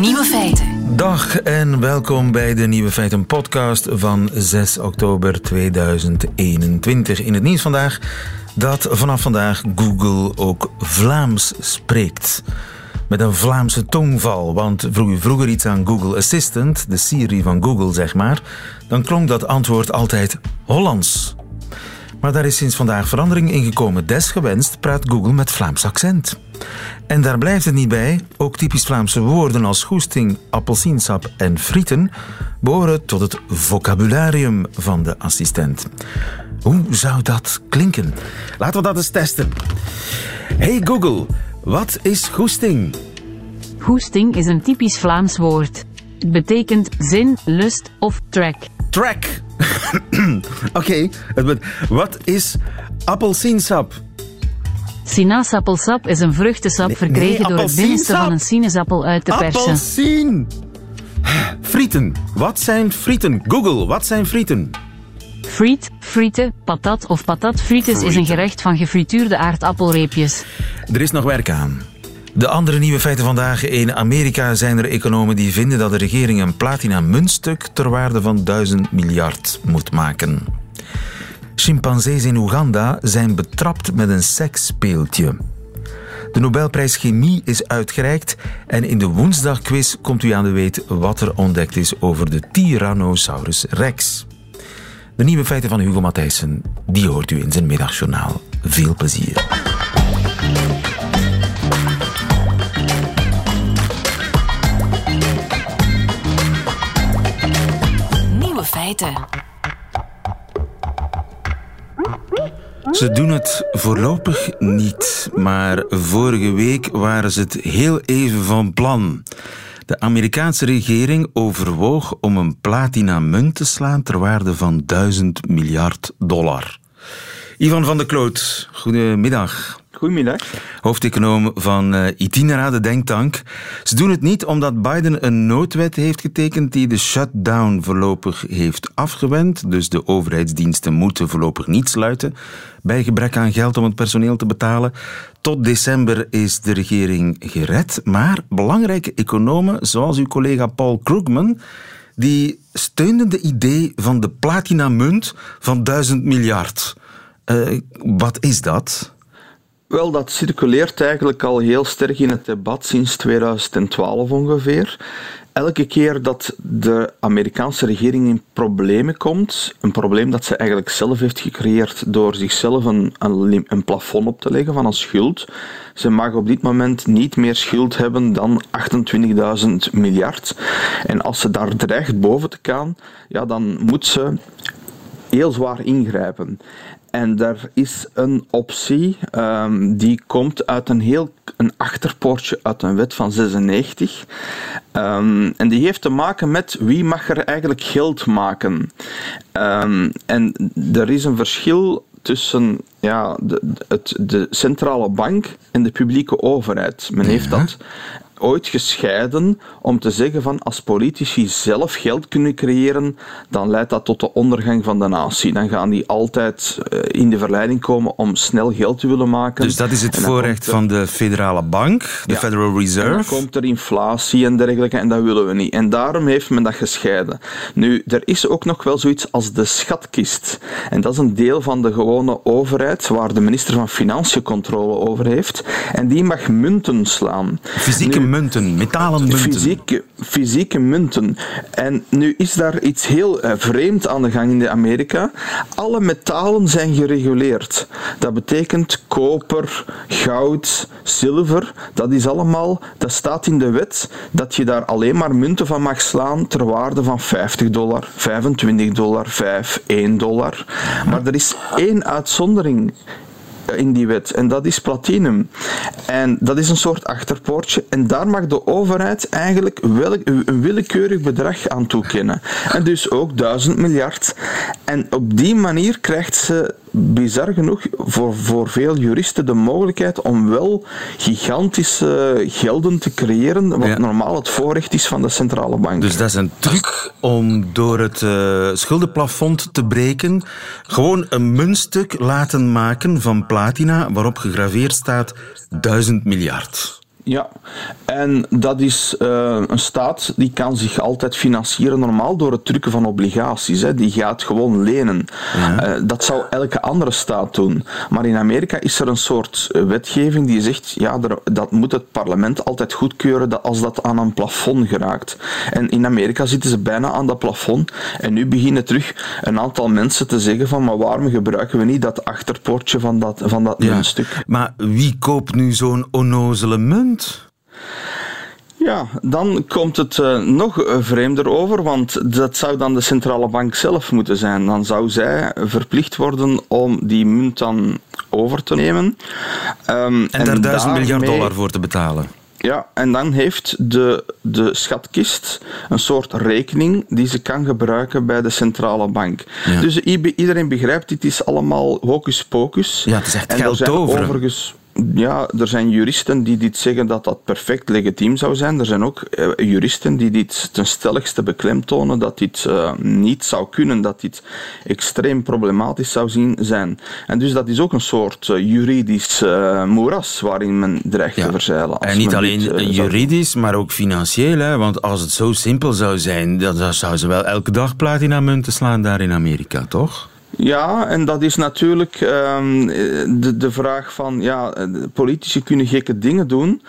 Nieuwe feiten. Dag en welkom bij de Nieuwe Feiten podcast van 6 oktober 2021. In het nieuws vandaag dat vanaf vandaag Google ook Vlaams spreekt. Met een Vlaamse tongval, want vroeg u vroeger iets aan Google Assistant, de Siri van Google zeg maar, dan klonk dat antwoord altijd Hollands. Maar daar is sinds vandaag verandering in gekomen. Desgewenst praat Google met Vlaams accent. En daar blijft het niet bij. Ook typisch Vlaamse woorden als goesting, appelsiensap en frieten behoren tot het vocabularium van de assistent. Hoe zou dat klinken? Laten we dat eens testen. Hey Google, wat is goesting? Goesting is een typisch Vlaams woord. Het betekent zin, lust of track. Track. Oké, okay. wat is appelsiensap? Sinaasappelsap is een vruchtensap verkregen nee, door het binnenste van een sinaasappel uit te persen. Appelsien! Frieten. Wat zijn frieten? Google, wat zijn frieten? Friet, frieten, patat of patatfrites is een gerecht van gefrituurde aardappelreepjes. Er is nog werk aan. De andere nieuwe feiten vandaag. In Amerika zijn er economen die vinden dat de regering een platina muntstuk ter waarde van 1000 miljard moet maken. Chimpansees in Oeganda zijn betrapt met een seksspeeltje. De Nobelprijs Chemie is uitgereikt en in de woensdagquiz komt u aan de weet wat er ontdekt is over de Tyrannosaurus rex. De nieuwe feiten van Hugo Matthijssen, die hoort u in zijn middagjournaal. Veel plezier. Ze doen het voorlopig niet, maar vorige week waren ze het heel even van plan. De Amerikaanse regering overwoog om een platina munt te slaan ter waarde van 1000 miljard dollar. Ivan van der Kloot, goedemiddag. Goedemiddag. Hoofdeconoom van uh, Itinera, de denktank. Ze doen het niet omdat Biden een noodwet heeft getekend die de shutdown voorlopig heeft afgewend. Dus de overheidsdiensten moeten voorlopig niet sluiten bij gebrek aan geld om het personeel te betalen. Tot december is de regering gered. Maar belangrijke economen, zoals uw collega Paul Krugman, die steunden de idee van de platina-munt van 1000 miljard. Uh, wat is dat? Wel, dat circuleert eigenlijk al heel sterk in het debat sinds 2012 ongeveer. Elke keer dat de Amerikaanse regering in problemen komt, een probleem dat ze eigenlijk zelf heeft gecreëerd door zichzelf een, een, plafond op te leggen van een schuld. Ze mag op dit moment niet meer schuld hebben dan 28.000 miljard. En als ze daar dreigt boven te gaan, ja, dan moet ze heel zwaar ingrijpen. En er is een optie um, die komt uit een heel een achterpoortje uit een wet van 96. Um, en die heeft te maken met wie mag er eigenlijk geld maken. Um, en er is een verschil tussen ja, de, het, de centrale bank en de publieke overheid. Men heeft dat ooit gescheiden om te zeggen van als politici zelf geld kunnen creëren, dan leidt dat tot de ondergang van de natie. Dan gaan die altijd eh, in de verleiding komen om snel geld te willen maken. Dus dat is het voorrecht van de federale bank, de Federal Reserve. En dan komt er inflatie en dergelijke en dat willen we niet. En daarom heeft men dat gescheiden. Nu, er is ook nog wel zoiets als de schatkist. En dat is een deel van de gewone overheid waar de minister van Financiën controle over heeft. En die mag munten slaan. Fysieke munten, metalen munten. Fysieke, fysieke munten. En nu is daar iets heel uh, vreemd aan de gang in Amerika. Alle metalen zijn gereguleerd. Dat betekent koper, goud, zilver. Dat is allemaal, dat staat in de wet dat je daar alleen maar munten van mag slaan ter waarde van 50 dollar, 25 dollar, 5, 1 dollar. Maar er is één uitzondering in die wet. En dat is platinum. En dat is een soort achterpoortje. En daar mag de overheid eigenlijk een willekeurig bedrag aan toekennen. En dus ook 1000 miljard. En op die manier krijgt ze bizar genoeg voor, voor veel juristen de mogelijkheid om wel gigantische gelden te creëren, wat normaal het voorrecht is van de centrale bank. Dus dat is een truc om door het uh, schuldenplafond te breken, gewoon een muntstuk laten maken van platina waarop gegraveerd staat 1000 miljard. Ja, en dat is uh, een staat die kan zich altijd financieren normaal door het drukken van obligaties. Hè. Die gaat gewoon lenen. Ja. Uh, dat zou elke andere staat doen. Maar in Amerika is er een soort wetgeving die zegt, ja, er, dat moet het parlement altijd goedkeuren dat als dat aan een plafond geraakt. En in Amerika zitten ze bijna aan dat plafond. En nu beginnen terug een aantal mensen te zeggen van, maar waarom gebruiken we niet dat achterpoortje van dat, van dat ja. muntstuk? Maar wie koopt nu zo'n onnozele munt? Ja, dan komt het uh, nog vreemder over, want dat zou dan de centrale bank zelf moeten zijn. Dan zou zij verplicht worden om die munt dan over te nemen. Um, en, daar duizend miljard dollar voor te betalen. Ja, en dan heeft de, de schatkist een soort rekening die ze kan gebruiken bij de centrale bank. Dus iedereen begrijpt, dit is allemaal hocus pocus. Ja, het is echt geld over. Overigens ja, er zijn juristen die dit zeggen dat dat perfect legitiem zou zijn. Er zijn ook uh, juristen die dit ten stelligste beklemtonen dat dit uh, niet zou kunnen, dat dit extreem problematisch zou zien, zijn. En dus dat is ook een soort uh, juridisch moeras waarin men dreigt ja. te verzeilen. En niet alleen dit, juridisch, maar ook financieel. Hè? Want als het zo simpel zou zijn, dan, dan zouden ze wel elke dag platina munten slaan daar in Amerika, toch? Ja, en dat is natuurlijk um, de, de vraag van, ja, politici kunnen gekke dingen doen,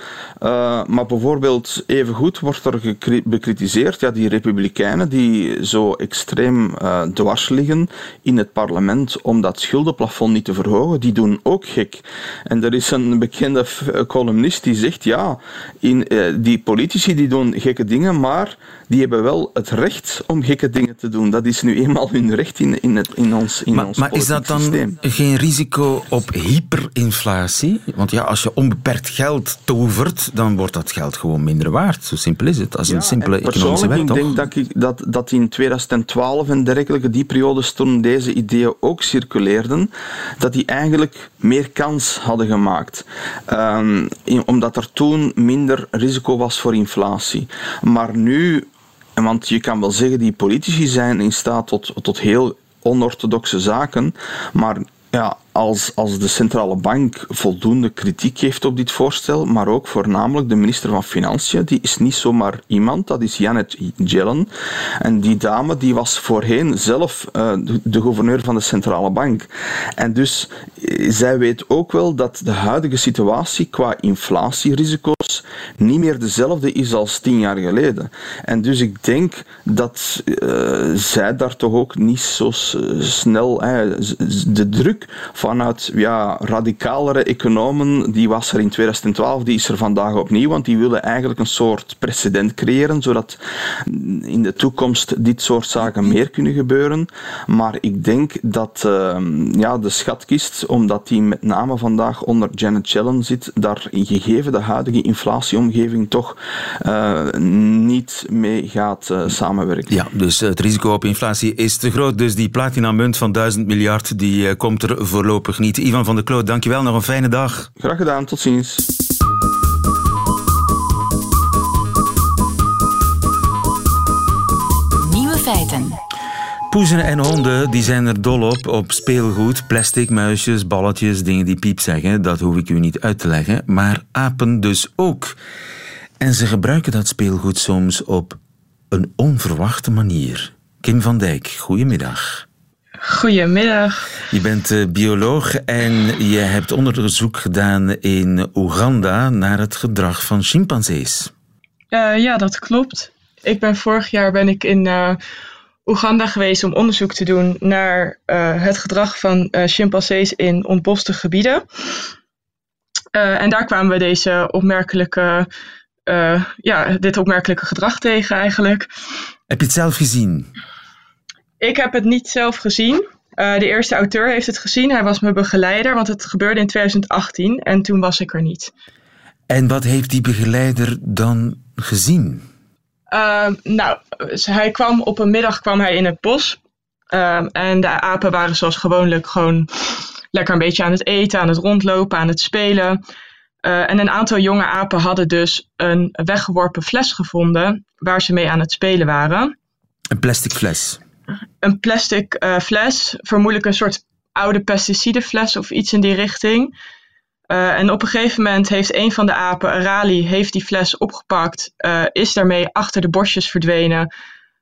uh, maar bijvoorbeeld evengoed wordt er bekritiseerd, ja, die republikeinen die zo extreem uh, dwars liggen in het parlement om dat schuldenplafond niet te verhogen, die doen ook gek. En er is een bekende columnist die zegt, ja, in, uh, die politici die doen gekke dingen, maar die hebben wel het recht om gekke dingen te doen. Dat is nu eenmaal hun recht in, in, het, in ons in maar, ons maar is dat dan systeem. geen risico op hyperinflatie? Want ja, als je onbeperkt geld tovert, dan wordt dat geld gewoon minder waard. Zo simpel is het. Is een simpele economische wet, toch? Ik denk dat, ik, dat, dat in 2012 en dergelijke, die periodes toen deze ideeën ook circuleerden, dat die eigenlijk meer kans hadden gemaakt. Um, omdat er toen minder risico was voor inflatie. Maar nu want je kan wel zeggen, die politici zijn in staat tot, tot heel onorthodoxe zaken, maar ja, als, als de centrale bank voldoende kritiek heeft op dit voorstel, maar ook voornamelijk de minister van Financiën, die is niet zomaar iemand, dat is Janet Yellen. En die dame die was voorheen zelf uh, de gouverneur van de centrale bank. En dus eh, zij weet ook wel dat de huidige situatie qua inflatierisico's niet meer dezelfde is als tien jaar geleden. En dus ik denk dat uh, zij daar toch ook niet zo snel de druk van vanuit ja, radicalere economen, die was er in 2012, die is er vandaag opnieuw, want die willen eigenlijk een soort precedent creëren, zodat in de toekomst dit soort zaken meer kunnen gebeuren. Maar ik denk dat uh, ja, de schatkist, omdat die met name vandaag onder Janet Yellen zit, daar gegeven de huidige inflatieomgeving toch uh, niet mee gaat uh, samenwerken. Ja, dus het risico op inflatie is te groot. Dus die platina munt van 1000 miljard, die komt er voorlopig voorlopig niet. Ivan van der Kloot, dankjewel. Nog een fijne dag. Graag gedaan. Tot ziens. Nieuwe feiten. Poezen en honden die zijn er dol op, op speelgoed, plastic, muisjes, balletjes, dingen die piep zeggen. Dat hoef ik u niet uit te leggen. Maar apen dus ook. En ze gebruiken dat speelgoed soms op een onverwachte manier. Kim van Dijk, goedemiddag. Goedemiddag. Je bent uh, bioloog en je hebt onderzoek gedaan in Oeganda naar het gedrag van chimpansees. Uh, ja, dat klopt. Ik ben vorig jaar ben ik in uh, Oeganda geweest om onderzoek te doen naar het gedrag van chimpansees in ontboste gebieden. en daar kwamen we deze opmerkelijke, ja, dit opmerkelijke gedrag tegen eigenlijk. Heb je het zelf gezien? Ik heb het niet zelf gezien. Uh, de eerste auteur heeft het gezien. Hij was mijn begeleider, want het gebeurde in 2018 en toen was ik er niet. En wat heeft die begeleider dan gezien? Uh, nou, hij kwam op een middag kwam hij in het bos. Uh, en de apen waren zoals gewoonlijk gewoon lekker een beetje aan het eten, aan het rondlopen, aan het spelen. Uh, en een aantal jonge apen hadden dus een weggeworpen fles gevonden waar ze mee aan het spelen waren. Een plastic fles een plastic uh, fles, vermoedelijk een soort oude pesticidenfles of iets in die richting. Uh, en op een gegeven moment heeft een van de apen, Arali, heeft die fles opgepakt, uh, is daarmee achter de bosjes verdwenen,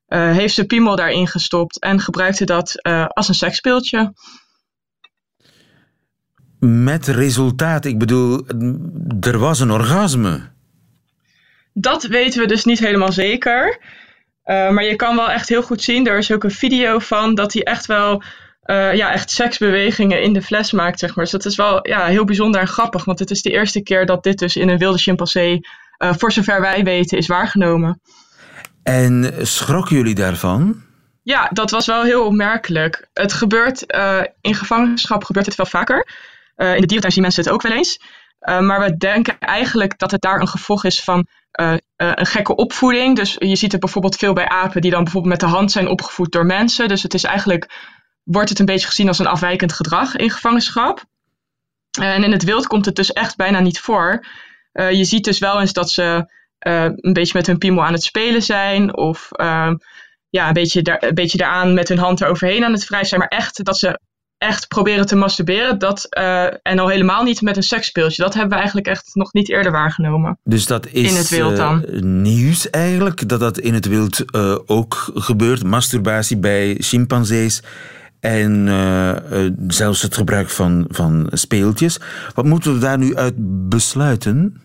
heeft zijn piemel daarin gestopt en gebruikte dat als een seksspeeltje. Met resultaat, ik bedoel, er was een orgasme. Dat weten we dus niet helemaal zeker. Maar je kan wel echt heel goed zien, er is ook een video van, dat hij echt wel uh, ja, echt seksbewegingen in de fles maakt, zeg maar. Dus dat is wel ja, heel bijzonder en grappig, want het is de eerste keer dat dit dus in een wilde chimpansee, uh, voor zover wij weten, is waargenomen. En schrokken jullie daarvan? Ja, dat was wel heel opmerkelijk. Het gebeurt in gevangenschap gebeurt het wel vaker. in de dierentuin zien mensen het ook wel eens. Maar we denken eigenlijk dat het daar een gevolg is van een gekke opvoeding. Dus je ziet het bijvoorbeeld veel bij apen die dan bijvoorbeeld met de hand zijn opgevoed door mensen. Dus het is eigenlijk wordt het een beetje gezien als een afwijkend gedrag in gevangenschap. En in het wild komt het dus echt bijna niet voor. Je ziet dus wel eens dat ze een beetje met hun piemel aan het spelen zijn. Of uh, ja, een beetje, daar, een beetje daaraan met hun hand eroverheen aan het wrijven zijn. Maar echt dat ze echt proberen te masturberen. Dat, en al helemaal niet met een seksspeeltje. Dat hebben we eigenlijk echt nog niet eerder waargenomen. Dus dat is in het wild dan. nieuws eigenlijk. Dat dat in het wild ook gebeurt. Masturbatie bij chimpansees en zelfs het gebruik van, van speeltjes. Wat moeten we daar nu uit besluiten?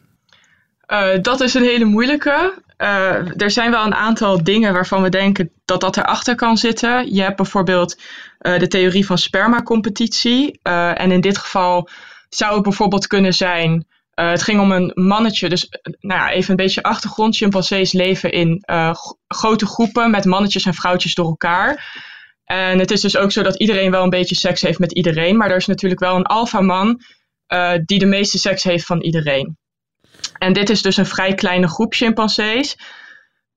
Uh, dat is een hele moeilijke. Uh, er zijn wel een aantal dingen waarvan we denken dat dat erachter kan zitten. Je hebt bijvoorbeeld de theorie van spermacompetitie. en in dit geval zou het bijvoorbeeld kunnen zijn. het ging om een mannetje, dus nou ja, even een beetje achtergrond. Chimpansees leven in grote groepen met mannetjes en vrouwtjes door elkaar. En het is dus ook zo dat iedereen wel een beetje seks heeft met iedereen. Maar er is natuurlijk wel een alfaman uh, die de meeste seks heeft van iedereen. En dit is dus een vrij kleine groep chimpansees.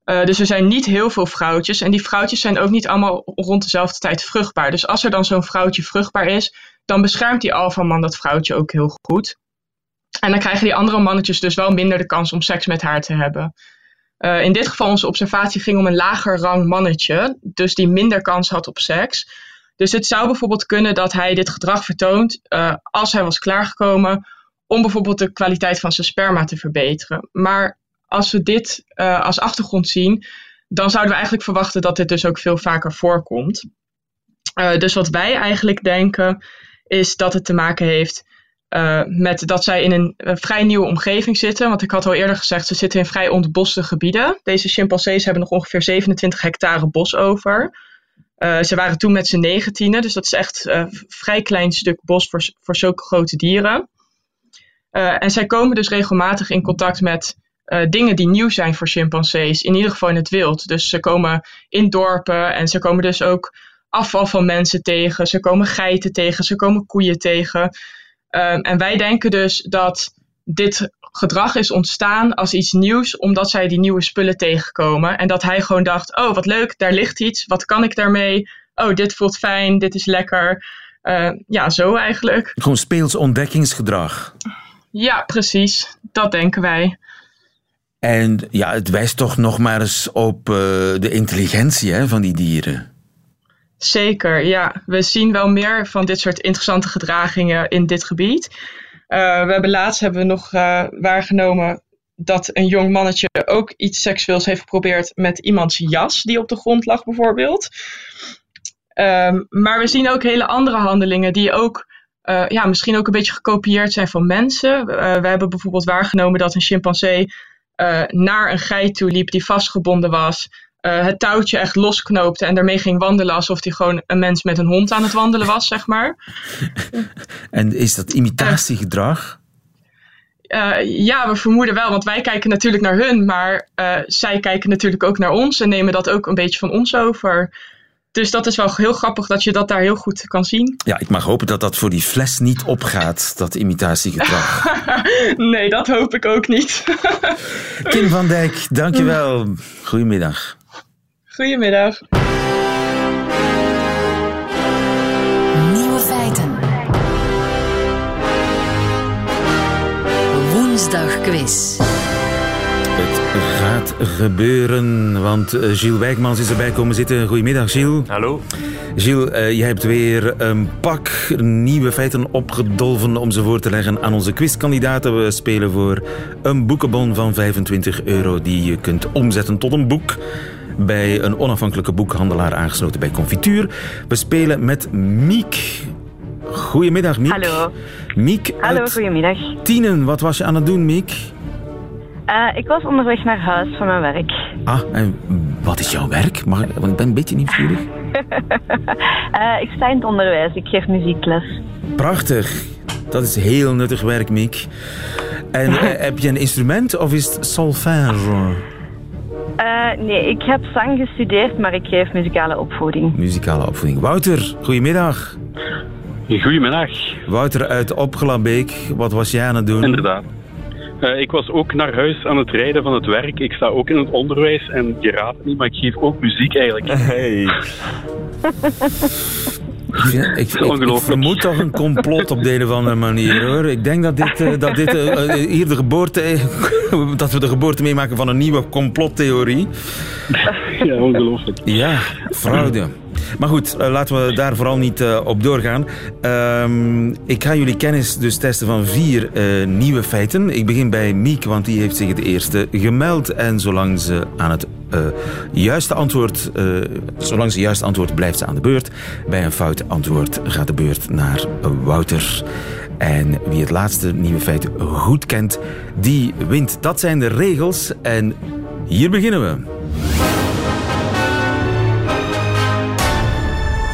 Uh, dus er zijn niet heel veel vrouwtjes. En die vrouwtjes zijn ook niet allemaal rond dezelfde tijd vruchtbaar. Dus als er dan zo'n vrouwtje vruchtbaar is, dan beschermt die alfaman dat vrouwtje ook heel goed. En dan krijgen die andere mannetjes dus wel minder de kans om seks met haar te hebben. Uh, in dit geval onze observatie ging om een lager rang mannetje, dus die minder kans had op seks. Dus het zou bijvoorbeeld kunnen dat hij dit gedrag vertoont uh, als hij was klaargekomen om bijvoorbeeld de kwaliteit van zijn sperma te verbeteren. Maar als we dit uh, als achtergrond zien, dan zouden we eigenlijk verwachten dat dit dus ook veel vaker voorkomt. dus wat wij eigenlijk denken is dat het te maken heeft uh, met dat zij in een, vrij nieuwe omgeving zitten. Want ik had al eerder gezegd, ze zitten in vrij ontboste gebieden. Deze chimpansees hebben nog ongeveer 27 hectare bos over. Ze waren toen met z'n negentienen, dus dat is echt een vrij klein stuk bos voor, voor zulke grote dieren. En zij komen dus regelmatig in contact met dingen die nieuw zijn voor chimpansees, in ieder geval in het wild. Dus ze komen in dorpen en ze komen dus ook afval van mensen tegen, ze komen geiten tegen, ze komen koeien tegen. Um, en wij denken dus dat dit gedrag is ontstaan als iets nieuws, omdat zij die nieuwe spullen tegenkomen. En dat hij gewoon dacht: oh, wat leuk, daar ligt iets, wat kan ik daarmee? Oh, dit voelt fijn, dit is lekker. Uh, ja, zo eigenlijk. Gewoon speels ontdekkingsgedrag. Ja, precies. Dat denken wij. En ja, het wijst toch nog maar eens op uh, de intelligentie hè, van die dieren. Zeker, ja. We zien wel meer van dit soort interessante gedragingen in dit gebied. Uh, we hebben laatst hebben we nog uh, waargenomen dat een jong mannetje ook iets seksueels heeft geprobeerd met iemands jas die op de grond lag bijvoorbeeld. Um, maar we zien ook hele andere handelingen die ook uh, ja, misschien ook een beetje gekopieerd zijn van mensen. we hebben bijvoorbeeld waargenomen dat een chimpansee naar een geit toe liep die vastgebonden was het touwtje echt losknoopte en daarmee ging wandelen alsof hij gewoon een mens met een hond aan het wandelen was, zeg maar. en is dat imitatiegedrag? Uh, ja, we vermoeden wel, want wij kijken natuurlijk naar hun, maar uh, zij kijken natuurlijk ook naar ons en nemen dat ook een beetje van ons over. Dus dat is wel heel grappig dat je dat daar heel goed kan zien. Ja, ik mag hopen dat dat voor die fles niet opgaat, dat imitatiegedrag. nee, dat hoop ik ook niet. Kim van Dijk, dankjewel. Goedemiddag. Goedemiddag. Nieuwe feiten. Woensdag quiz. Gaat gebeuren, want eh, Gilles Wijkmans is erbij komen zitten. Goedemiddag, Gilles. Hallo. Gilles, uh, jij hebt weer een pak nieuwe feiten opgedolven om ze voor te leggen aan onze quizkandidaten. We spelen voor een boekenbon van 25 euro die je kunt omzetten tot een boek bij een onafhankelijke boekhandelaar aangesloten bij Confituur. We spelen met Miek. Goedemiddag, Miek. Hallo. Miek Hallo, goedemiddag. Tienen, wat was je aan het doen, Miek? Uh, ik was onderweg naar huis van mijn werk. Ah, en wat is jouw werk? Mag, want ik ben een beetje nieuwsgierig. uh, ik sta in het onderwijs, ik geef muziekles. Prachtig. Dat is heel nuttig werk, Miek. En uh, heb je een instrument of is het solfège? nee, ik heb zang gestudeerd, maar ik geef muzikale opvoeding. Muzikale opvoeding. Wouter, goedemiddag. Goedemiddag. Wouter uit Opgelabeek, wat was jij aan het doen? Inderdaad. Uh, ik was ook naar huis aan het rijden van het werk. Ik sta ook in het onderwijs en je raadt het niet, maar ik geef ook muziek eigenlijk. Hey. Ik, ik, ik, vermoed toch een complot op de een of andere manier hoor. Ik denk dat dit, uh, dat dit uh, hier de geboorte, dat we de geboorte meemaken van een nieuwe complottheorie. Ja, ongelooflijk. Ja, fraude. Maar goed, uh, laten we daar vooral niet uh, op doorgaan. Uh, ik ga jullie kennis dus testen van vier uh, nieuwe feiten. Ik begin bij Miek, want die heeft zich het eerste gemeld. En zolang ze aan het juiste antwoord, zolang ze juist antwoord, blijft ze aan de beurt. Bij een fout antwoord gaat de beurt naar Wouter. En wie het laatste nieuwe feit goed kent, die wint. Dat zijn de regels. En hier beginnen we.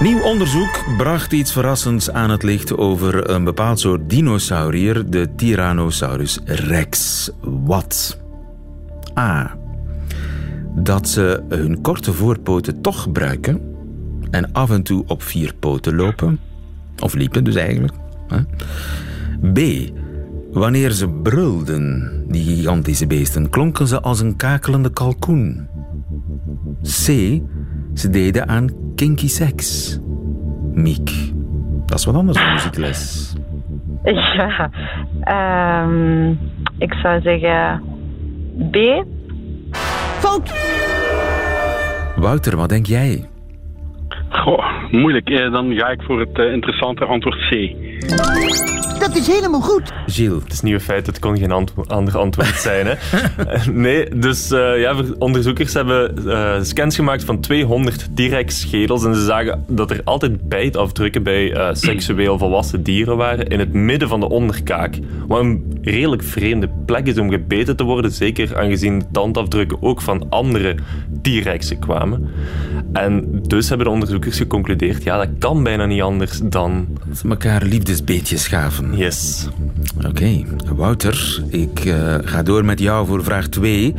Nieuw onderzoek bracht iets verrassends aan het licht over een bepaald soort dinosaurier, de Tyrannosaurus rex. Wat? A. Dat ze hun korte voorpoten toch gebruiken en af en toe op vier poten lopen. Of liepen dus eigenlijk. B. Wanneer ze brulden, die gigantische beesten, klonken ze als een kakelende kalkoen. C. Ze deden aan kinky seks. Miek. Dat is wat anders dan muziekles. Ja, um, ik zou zeggen B. Fout! Wouter, wat denk jij? Goh, moeilijk. Eh, dan ga ik voor het uh, interessante antwoord C. Dat is helemaal goed. Gilles. Het is nieuwe feit, het kon geen antwo ander antwoord zijn. Hè? nee, dus uh, ja, onderzoekers hebben uh, scans gemaakt van 200 T-Rex-schedels en ze zagen dat er altijd bijtafdrukken bij uh, seksueel volwassen dieren waren in het midden van de onderkaak. Wat een redelijk vreemde plek is om gebeten te worden, zeker aangezien de tandafdrukken ook van andere T-Rexen kwamen. En dus hebben de onderzoekers geconcludeerd, ja, dat kan bijna niet anders dan... Dat ze elkaar liefdesbeetjes gaven. Yes. Oké, okay. Wouter, ik uh, ga door met jou voor vraag 2.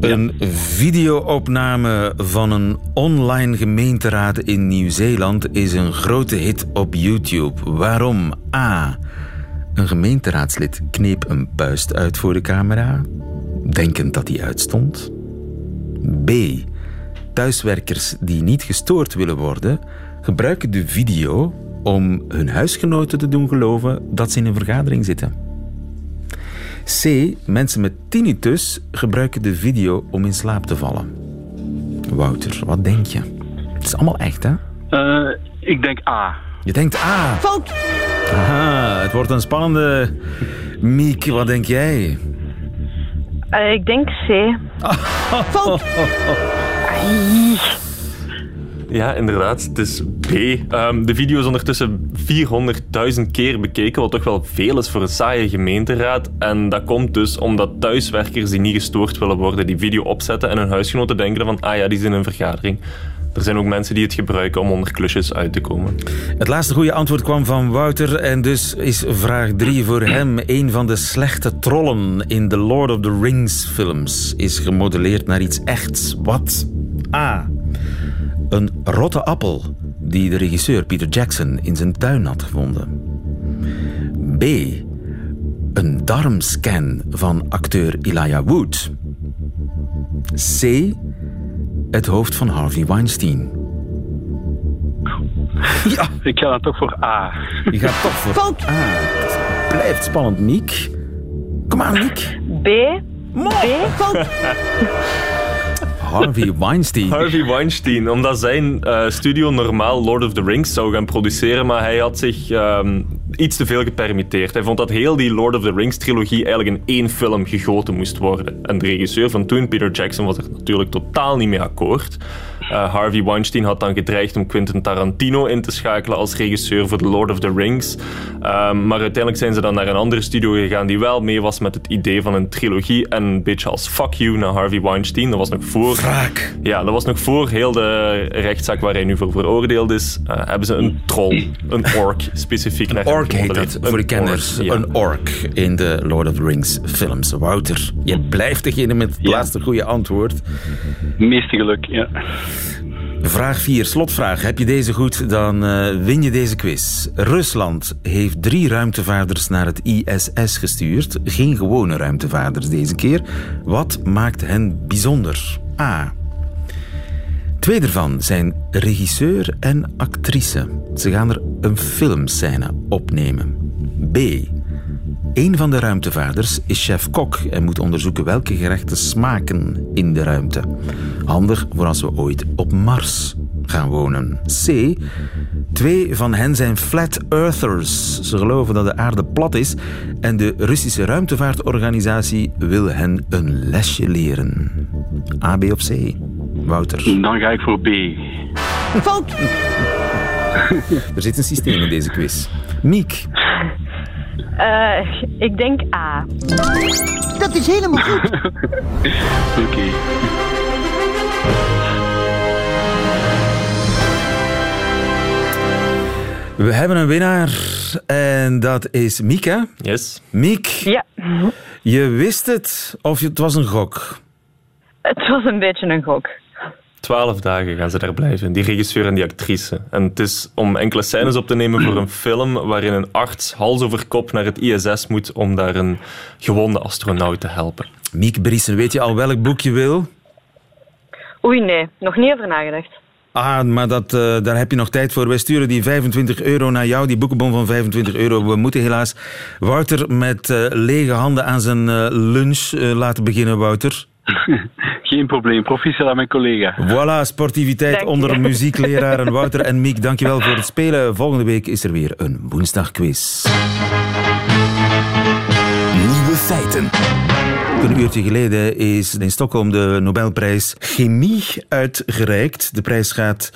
Een videoopname van een online gemeenteraad in Nieuw-Zeeland is een grote hit op YouTube. Waarom? A. Een gemeenteraadslid kneep een puist uit voor de camera, denkend dat hij uitstond. B. Thuiswerkers die niet gestoord willen worden, gebruiken de video om hun huisgenoten te doen geloven dat ze in een vergadering zitten. C. Mensen met tinnitus gebruiken de video om in slaap te vallen. Wouter, wat denk je? Het is allemaal echt, hè? Uh, ik denk A. Je denkt A. Fout! Aha, het wordt een spannende... Miek, wat denk jij? Uh, ik denk C. Fout! Ja, inderdaad. Het is B. Um, de video is ondertussen 400.000 keer bekeken, wat toch wel veel is voor een saaie gemeenteraad. En dat komt dus omdat thuiswerkers die niet gestoord willen worden, die video opzetten en hun huisgenoten denken van, ah ja, die zijn in een vergadering. Er zijn ook mensen die het gebruiken om onder klusjes uit te komen. Het laatste goede antwoord kwam van Wouter en dus is vraag 3 voor hem. Een van de slechte trollen in de Lord of the Rings films is gemodelleerd naar iets echts. Wat? A. Een rotte appel die de regisseur Peter Jackson in zijn tuin had gevonden. B. Een darmscan van acteur Elijah Wood. C. Het hoofd van Harvey Weinstein. Ja. Ik ga dan toch voor A. Je gaat toch voor. A. Het blijft spannend, Miek. Kom aan, Miek. B. Fout. Harvey Weinstein. Harvey Weinstein, omdat zijn eh, studio normaal Lord of the Rings zou gaan produceren, maar hij had zich ehm, iets te veel gepermitteerd. Hij vond dat heel die Lord of the Rings trilogie eigenlijk in één film gegoten moest worden. En de regisseur van toen, Peter Jackson, was er natuurlijk totaal niet mee akkoord. Uh, Harvey Weinstein had dan gedreigd om Quentin Tarantino in te schakelen als regisseur voor The Lord of the Rings. Um, maar uiteindelijk zijn ze dan naar een andere studio gegaan die wel mee was met het idee van een trilogie. En een beetje als fuck you naar Harvey Weinstein. Dat was nog voor... Wraak. Ja, dat was nog voor heel de rechtszaak waar hij nu voor veroordeeld is. Uh, hebben ze een troll, een ork, specifiek naar hem Ork heet dat, voor de kenners. ork, ja. Een ork in de Lord of the Rings films. Wouter, je blijft degene met het Ja. laatste goede antwoord. Meeste geluk, ja. Vraag 4, slotvraag. Heb je deze goed, dan eh, win je deze quiz. Rusland heeft drie ruimtevaarders naar het ISS gestuurd. Geen gewone ruimtevaarders deze keer. Wat maakt hen bijzonder? A. Twee ervan zijn regisseur en actrice. Ze gaan er een filmscène opnemen. B. Een van de ruimtevaarders is chef-kok en moet onderzoeken welke gerechten smaken in de ruimte. Handig voor als we ooit op Mars gaan wonen. C. Twee van hen zijn flat earthers. Ze geloven dat de aarde plat is en de Russische ruimtevaartorganisatie wil hen een lesje leren. A, B of C? Wouter. Dan ga ik voor B. Fout. Er zit een systeem in deze quiz. Miek. Eh, ik denk A. Dat is helemaal goed. Oké. We hebben een winnaar en dat is Miek, hè? Yes. Miek, Ja, je wist het of het was een gok? het was een beetje een gok. Twaalf dagen gaan ze daar blijven, die regisseur en die actrice. En het is om enkele scènes op te nemen voor een film waarin een arts hals over kop naar het ISS moet om daar een gewonde astronaut te helpen. Miek Briesen, weet je al welk boek je wil? Oei, nee, nog niet over nagedacht. Ah, maar dat, eh, daar heb je nog tijd voor. Wij sturen die 25 euro naar jou, die boekenbon van 25 euro. We moeten helaas Wouter met eh, lege handen aan zijn eh, lunch laten beginnen, Wouter. Geen probleem. Proficiat aan mijn collega. Voilà, sportiviteit onder muziekleraren Wouter en Miek. Dankjewel voor het spelen. Volgende week is er weer een woensdagquiz. Nieuwe feiten. Een uurtje geleden is in Stockholm de Nobelprijs Chemie uitgereikt. De prijs gaat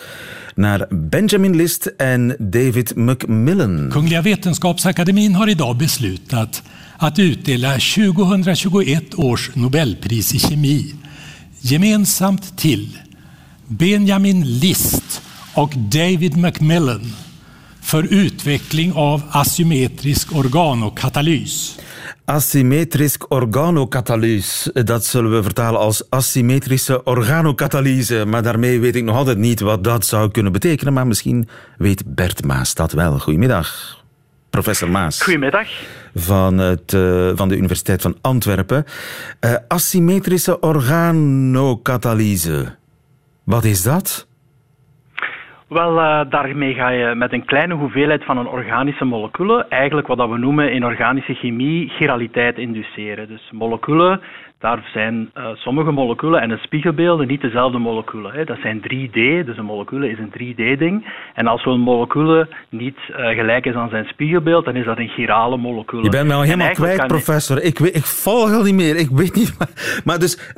naar Benjamin List en David Macmillan. Kungliga Vetenskapsakademin har idag beslutat att utdela 2021 års Nobelpris i kemi gemensamt till Benjamin List och David Macmillan för utveckling av asymmetrisk organokatalys. Asymmetrisch organokatalyse. Dat zullen we vertalen als asymmetrische organokatalyse. Maar daarmee weet ik nog altijd niet wat dat zou kunnen betekenen. Maar misschien weet Bert Maas dat wel. Goedemiddag, professor Maas. Goedemiddag. Van, het, eh, van de Universiteit van Antwerpen. Eh, asymmetrische organokatalyse. Wat is dat? Wel, eh, daarmee ga je met een kleine hoeveelheid van een organische moleculen, eigenlijk wat dat we noemen in organische chemie, chiraliteit induceren. Dus moleculen, daar zijn eh, sommige moleculen en de spiegelbeelden niet dezelfde moleculen. Hè. Dat zijn 3D, dus een molecule is een 3D-ding. En als zo'n molecule niet eh, gelijk is aan zijn spiegelbeeld, dan is dat een chirale molecule. Je bent me al helemaal kwijt, professor. Ik, weet, ik volg al niet meer. Ik weet niet. Maar, maar dus,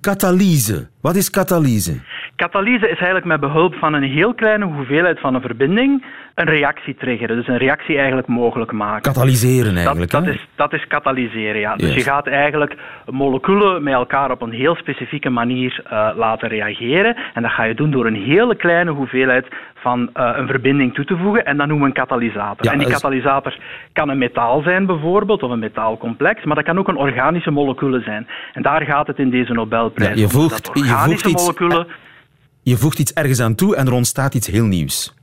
katalyse. Wat is katalyse? Katalyse is eigenlijk met behulp van een heel kleine hoeveelheid van een verbinding een reactie triggeren. Dus een reactie eigenlijk mogelijk maken. Katalyseren eigenlijk. Dat, is, dat is katalyseren, ja. Dus je gaat eigenlijk moleculen met elkaar op een heel specifieke manier eh, laten reageren. En dat ga je doen door een hele kleine hoeveelheid van eh, een verbinding toe te voegen. En dat noemen we een katalysator. Ja, en die katalysator kan een metaal zijn bijvoorbeeld, of een metaalcomplex. Maar dat kan ook een organische molecule zijn. En daar gaat het in deze Nobelprijs Ja, je om. voegt- je voegt iets- moleculen... Je voegt iets ergens aan toe en er ontstaat iets heel nieuws.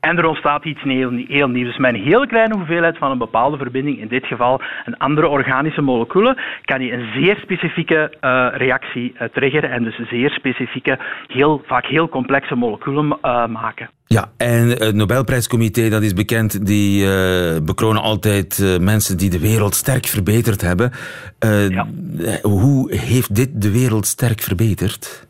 En er ontstaat iets heel, heel nieuws. Dus met een heel kleine hoeveelheid van een bepaalde verbinding, in dit geval een andere organische moleculen, kan je een zeer specifieke uh, reactie uh, triggeren en dus zeer specifieke, heel, vaak heel complexe moleculen uh, maken. Ja, en het Nobelprijscomité, dat is bekend, die bekronen altijd mensen die de wereld sterk verbeterd hebben. Ja. Hoe heeft dit de wereld sterk verbeterd?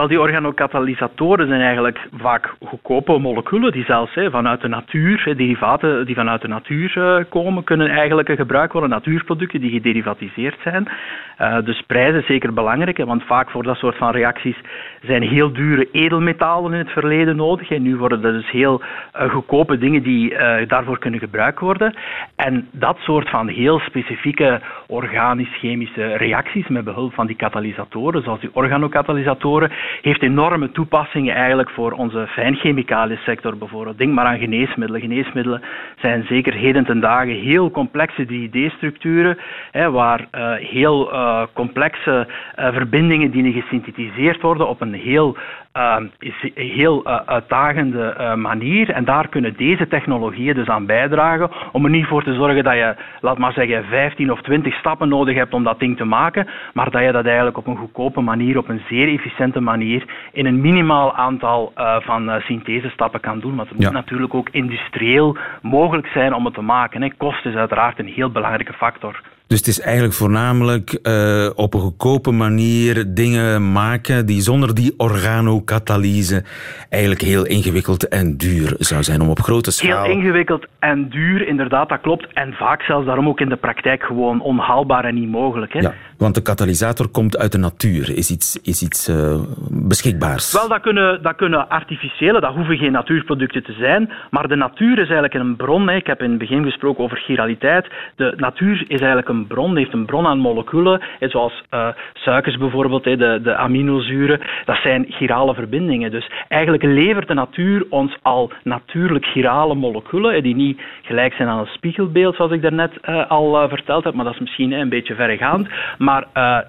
Wel, die organokatalysatoren zijn eigenlijk vaak goedkope moleculen die zelfs hè, vanuit de natuur, hè, derivaten die vanuit de natuur uh, komen, kunnen eigenlijk gebruikt worden, natuurproducten die gederivatiseerd zijn. Uh, dus prijs is zeker belangrijk, want vaak voor dat soort van reacties zijn heel dure edelmetalen in het verleden nodig. En nu worden dat dus heel uh, goedkope dingen die daarvoor kunnen gebruikt worden. En dat soort van heel specifieke organisch-chemische reacties met behulp van die katalysatoren, zoals die organokatalysatoren, heeft enorme toepassingen eigenlijk voor onze fijnchemicalische sector bijvoorbeeld. Denk maar aan geneesmiddelen. Geneesmiddelen zijn zeker heden ten dagen heel complexe 3D-structuren, waar uh, heel uh, complexe uh, verbindingen dienen gesynthetiseerd worden op een heel is een heel uh, uitdagende uh, manier. En daar kunnen deze technologieën dus aan bijdragen om er niet voor te zorgen dat je, laat maar zeggen, 15 of 20 stappen nodig hebt om dat ding te maken, maar dat je dat eigenlijk op een goedkope manier, op een zeer efficiënte manier, in een minimaal aantal van synthesestappen kan doen. Want het moet natuurlijk ook industrieel mogelijk zijn om het te maken. Hè. Kost is uiteraard een heel belangrijke factor. Dus het is eigenlijk voornamelijk uh, op een goedkope manier dingen maken die zonder die organokatalyse eigenlijk heel ingewikkeld en duur zou zijn om op grote schaal... Heel ingewikkeld en duur, inderdaad, dat klopt. En vaak zelfs daarom ook in de praktijk gewoon onhaalbaar en niet mogelijk. Hè? Ja, want de katalysator komt uit de natuur, is iets, is iets uh, beschikbaars. Wel, dat kunnen, dat kunnen artificiële, dat hoeven geen natuurproducten te zijn, maar de natuur is eigenlijk een bron. Hè. Ik heb in het begin gesproken over chiraliteit. De natuur is eigenlijk een bron, heeft een bron aan moleculen, zoals uh, suikers bijvoorbeeld, de, de aminozuren. Dat zijn chirale verbindingen. Dus eigenlijk levert de natuur ons al natuurlijk chirale moleculen, die niet gelijk zijn aan een spiegelbeeld, zoals ik daarnet uh, al verteld heb, maar dat is misschien een beetje verregaand. Maar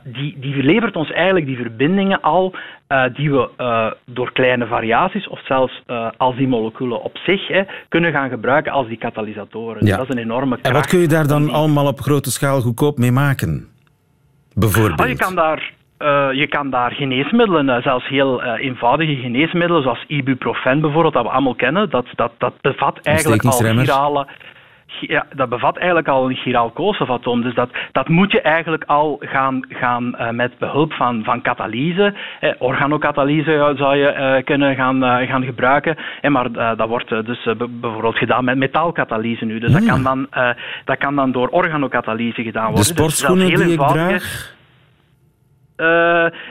die, die levert ons eigenlijk die verbindingen al uh, die we uh, door kleine variaties of zelfs als die moleculen op zich hè, kunnen gaan gebruiken als die katalysatoren. Ja. Dat is een enorme kracht. En wat kun je daar dan allemaal op grote schaal goedkoop mee maken? Bijvoorbeeld? Oh, je, kan daar, je kan daar geneesmiddelen, zelfs heel eenvoudige geneesmiddelen, zoals ibuprofen bijvoorbeeld, dat we allemaal kennen, dat, dat, dat bevat eigenlijk al virale ja, dat bevat eigenlijk al een chiraal koolstofatoom. Dus dat, dat moet je eigenlijk al gaan, gaan uh, met behulp van, van katalyse. Eh, organokatalyse zou je uh, kunnen gaan, uh, gaan gebruiken. Eh, maar dat wordt dus bijvoorbeeld gedaan met metaalkatalyse nu. Dus dat, kan dan, dat kan dan door organokatalyse gedaan worden. De sportschoenen dus die ik draag? Uh,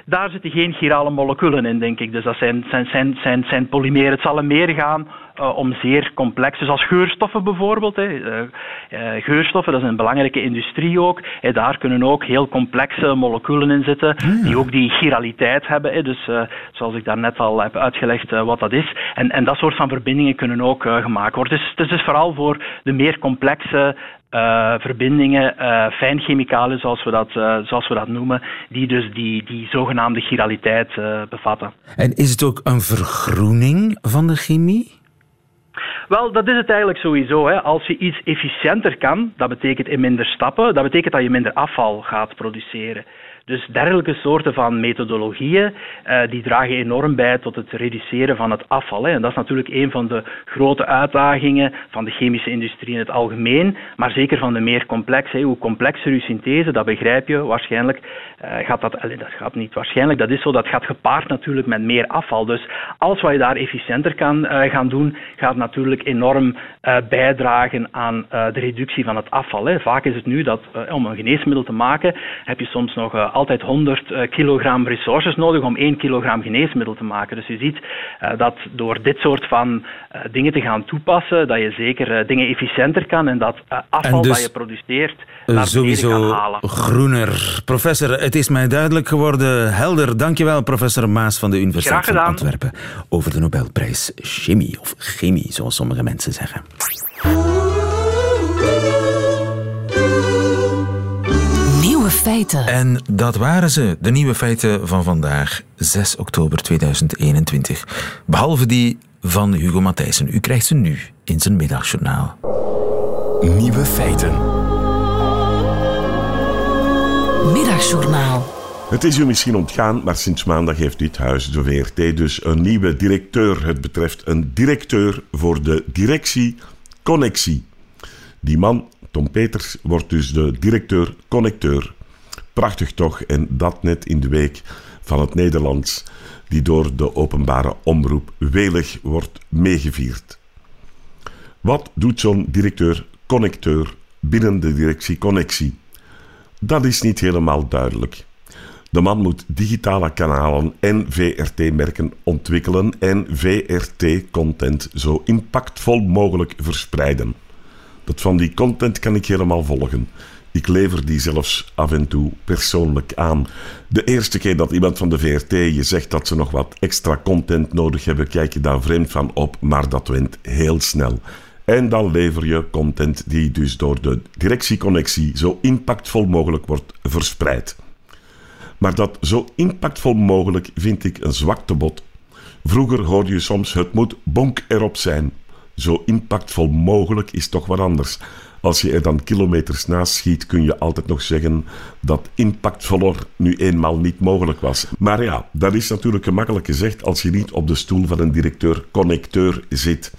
daar zitten geen chirale moleculen in, denk ik. Dus dat zijn, zijn, zijn, zijn, zijn polymeren. Het zal er meer gaan uh, om zeer complexe, zoals geurstoffen bijvoorbeeld. Hè. Uh, geurstoffen, dat is een belangrijke industrie ook. Hè. Daar kunnen ook heel complexe moleculen in zitten, mm. die ook die chiraliteit hebben. Hè. Dus zoals ik daarnet al heb uitgelegd wat dat is. En, en dat soort van verbindingen kunnen ook gemaakt worden. Dus het is dus vooral voor de meer complexe uh, verbindingen, uh, fijnchemicalen zoals we, dat, uh, zoals we dat noemen, die dus die, die zogenaamde chiraliteit bevatten. En is het ook een vergroening van de chemie? Wel, dat is het eigenlijk sowieso. Hè. Als je iets efficiënter kan, dat betekent in minder stappen, dat betekent dat je minder afval gaat produceren. Dus dergelijke soorten van methodologieën uh, die dragen enorm bij tot het reduceren van het afval. Hè. En dat is natuurlijk een van de grote uitdagingen van de chemische industrie in het algemeen, maar zeker van de meer complexe. Hoe complexer uw synthese, dat begrijp je waarschijnlijk, uh, gaat dat, allez, dat gaat niet waarschijnlijk, dat is zo, dat gaat gepaard natuurlijk met meer afval. Dus alles wat je daar efficiënter kan uh, gaan doen, gaat natuurlijk enorm bijdragen aan de reductie van het afval. Hè. Vaak is het nu dat om een geneesmiddel te maken, heb je soms nog altijd 100 eh, kilogram resources nodig om 1 kilogram geneesmiddel te maken. Dus je ziet uh, dat door dit soort van uh, dingen te gaan toepassen, dat je zeker dingen efficiënter kan en dat afval en dus, dat je produceert naar sowieso kan halen. groener. Professor, het is mij duidelijk geworden, helder. Dankjewel, professor Maas van de Universiteit van Antwerpen, over de Nobelprijs Chemie, of Chemie, zoals sommige mensen zeggen. Feiten. En dat waren ze, de nieuwe feiten van vandaag, 6 oktober 2021. Behalve die van Hugo Matthijssen. U krijgt ze nu in zijn middagjournaal. Nieuwe feiten. Middagjournaal. Het is u misschien ontgaan, maar sinds maandag heeft dit huis, de VRT, dus een nieuwe directeur. Het betreft een directeur voor de directie Connectie. Die man, Tom Peters, wordt dus de directeur Connecteur. Prachtig toch, en dat net in de week van het Nederlands, die door de openbare omroep welig wordt meegevierd. Wat doet zo'n directeur Connecteur binnen de directie Connectie? Dat is niet helemaal duidelijk. De man moet digitale kanalen en VRT-merken ontwikkelen en VRT-content zo impactvol mogelijk verspreiden. Dat van die content kan ik helemaal volgen. Ik lever die zelfs af en toe persoonlijk aan. De eerste keer dat iemand van de VRT je zegt dat ze nog wat extra content nodig hebben, kijk je daar vreemd van op, maar dat went heel snel. En dan lever je content die dus door de directieconnectie zo impactvol mogelijk wordt verspreid. Maar dat zo impactvol mogelijk vind ik een zwaktebod. Vroeger hoorde je soms het moet bonk erop zijn. Zo impactvol mogelijk is toch wat anders. Als je er dan kilometers naast schiet, kun je altijd nog zeggen dat impactvoller nu eenmaal niet mogelijk was. Maar ja, dat is natuurlijk gemakkelijk gezegd als je niet op de stoel van een directeur-connecteur zit.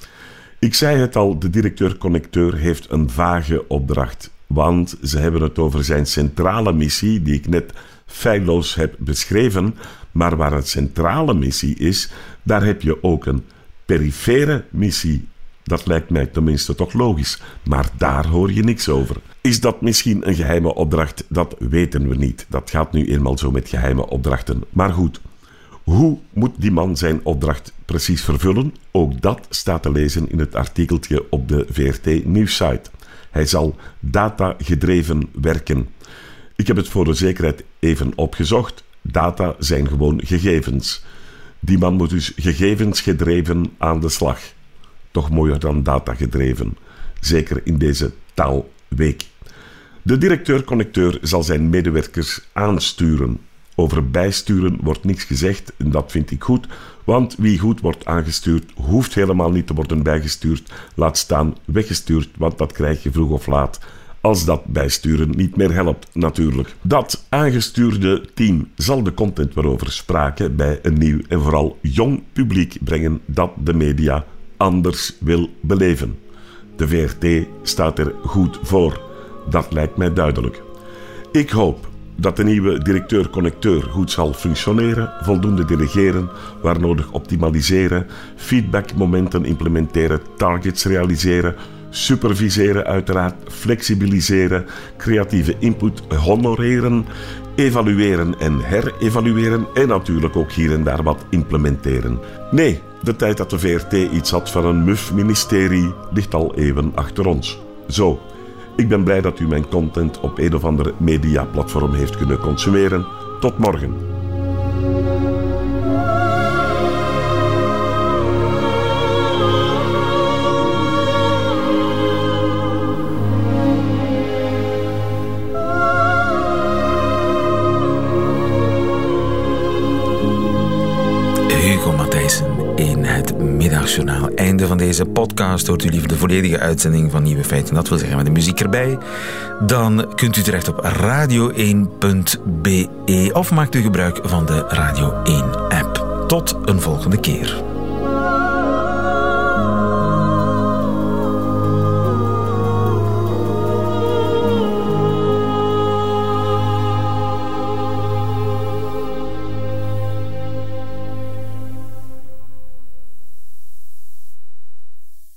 Ik zei het al, de directeur-connecteur heeft een vage opdracht. Want ze hebben het over zijn centrale missie, die ik net feilloos heb beschreven. Maar waar een centrale missie is, daar heb je ook een perifere missie. Dat lijkt mij tenminste toch logisch, maar daar hoor je niks over. Is dat misschien een geheime opdracht? Dat weten we niet. Dat gaat nu eenmaal zo met geheime opdrachten. Maar goed, hoe moet die man zijn opdracht precies vervullen? Ook dat staat te lezen in het artikeltje op de VRT nieuwssite. Hij zal data-gedreven werken. Ik heb het voor de zekerheid even opgezocht. Data zijn gewoon gegevens. Die man moet dus gegevensgedreven aan de slag. Toch mooier dan datagedreven. Zeker in deze taalweek. De directeur-connecteur zal zijn medewerkers aansturen. Over bijsturen wordt niks gezegd en dat vind ik goed, want wie goed wordt aangestuurd hoeft helemaal niet te worden bijgestuurd, laat staan weggestuurd, want dat krijg je vroeg of laat. Als dat bijsturen niet meer helpt, natuurlijk. Dat aangestuurde team zal de content waarover spraken bij een nieuw en vooral jong publiek brengen dat de media anders wil beleven. De VRT staat er goed voor. Dat lijkt mij duidelijk. Ik hoop dat de nieuwe directeur-connecteur goed zal functioneren, voldoende delegeren, waar nodig optimaliseren, feedbackmomenten implementeren, targets realiseren, superviseren uiteraard, flexibiliseren, creatieve input honoreren, evalueren en herevalueren en natuurlijk ook hier en daar wat implementeren. Nee, de tijd dat de VRT iets had van een muf ministerie ligt al even achter ons. Zo, ik ben blij dat u mijn content op een of ander mediaplatform heeft kunnen consumeren. Tot morgen. Einde van deze podcast. Hoort u liever de volledige uitzending van Nieuwe Feiten, dat wil zeggen met de muziek erbij. Dan kunt u terecht op radio1.be of maakt u gebruik van de Radio 1 app. Tot een volgende keer.